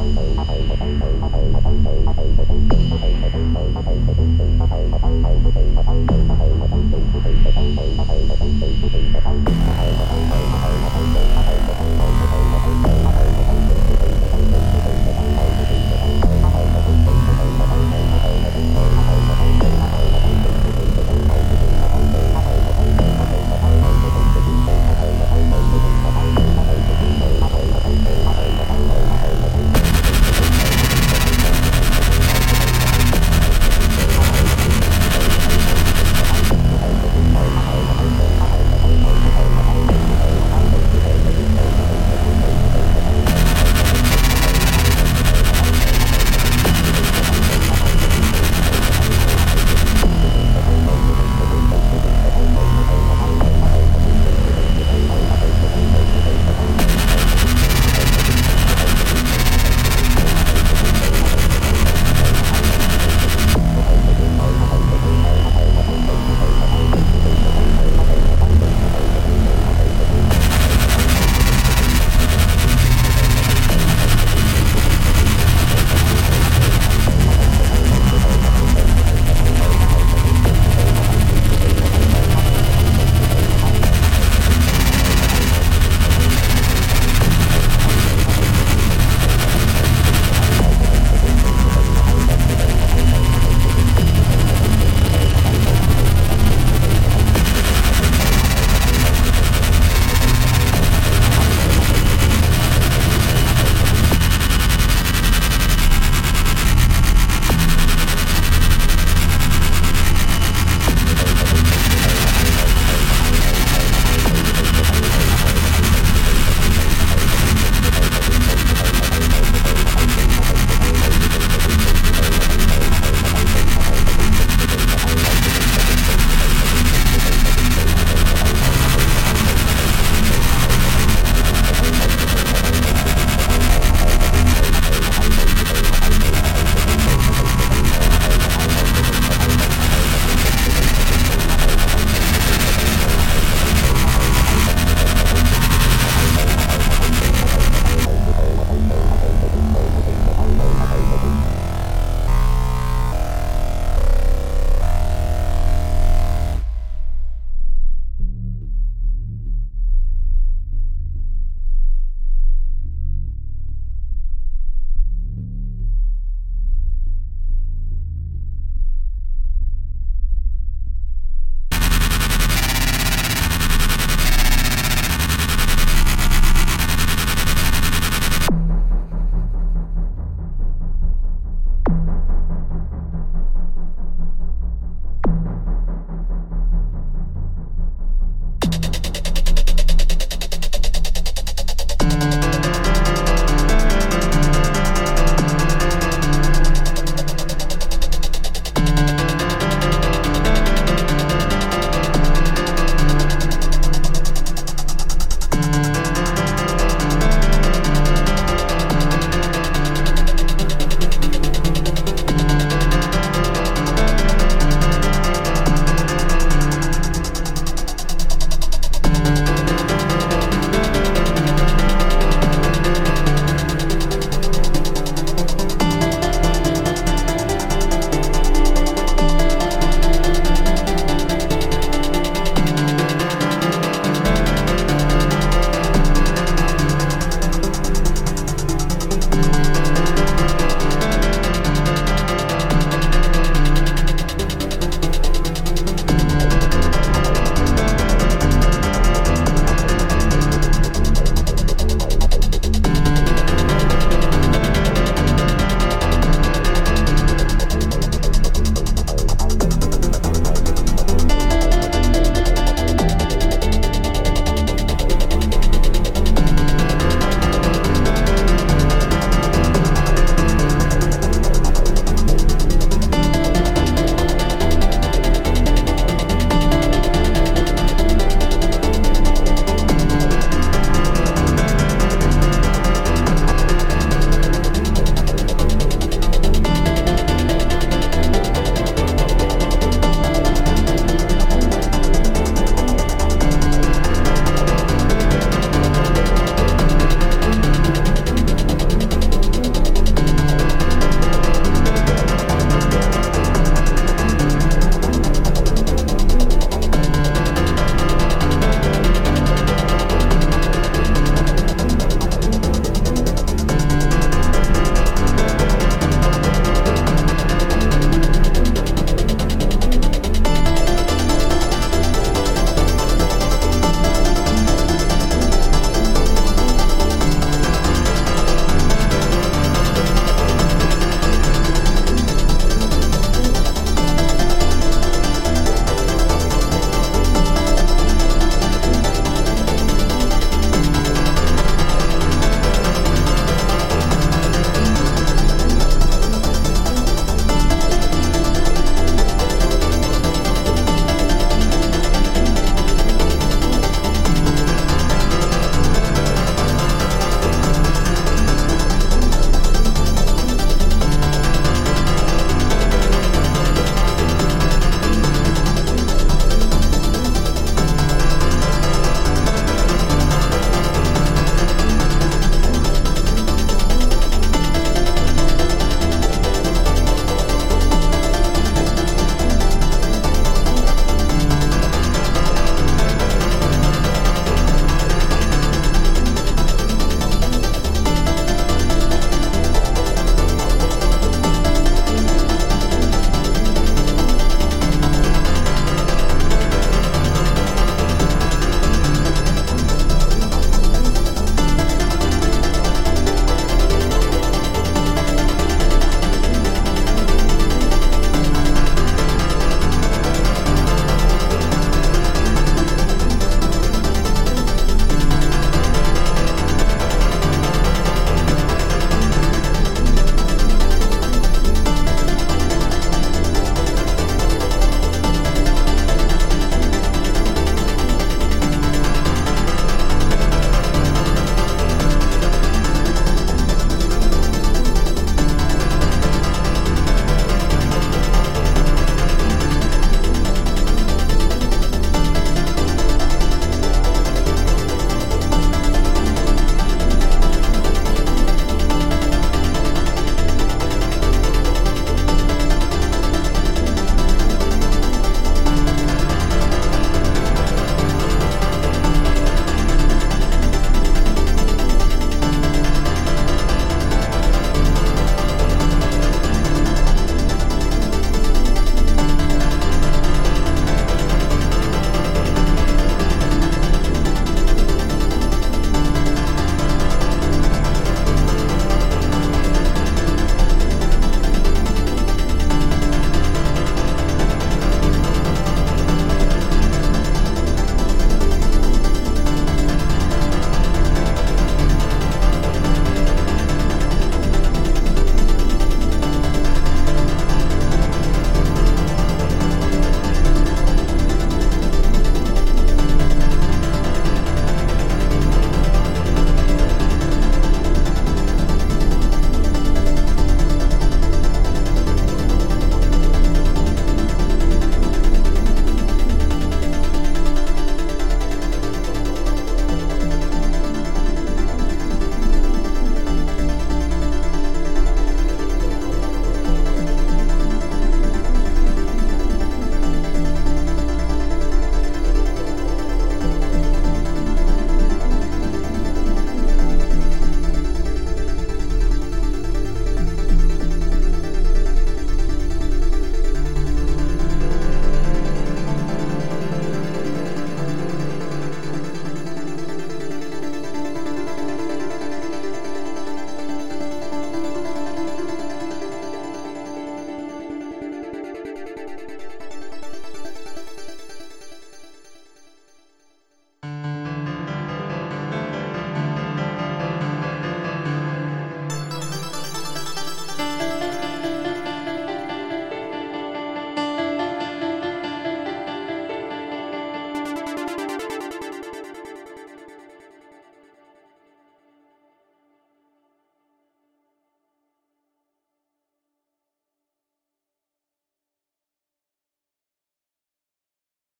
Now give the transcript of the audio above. t h a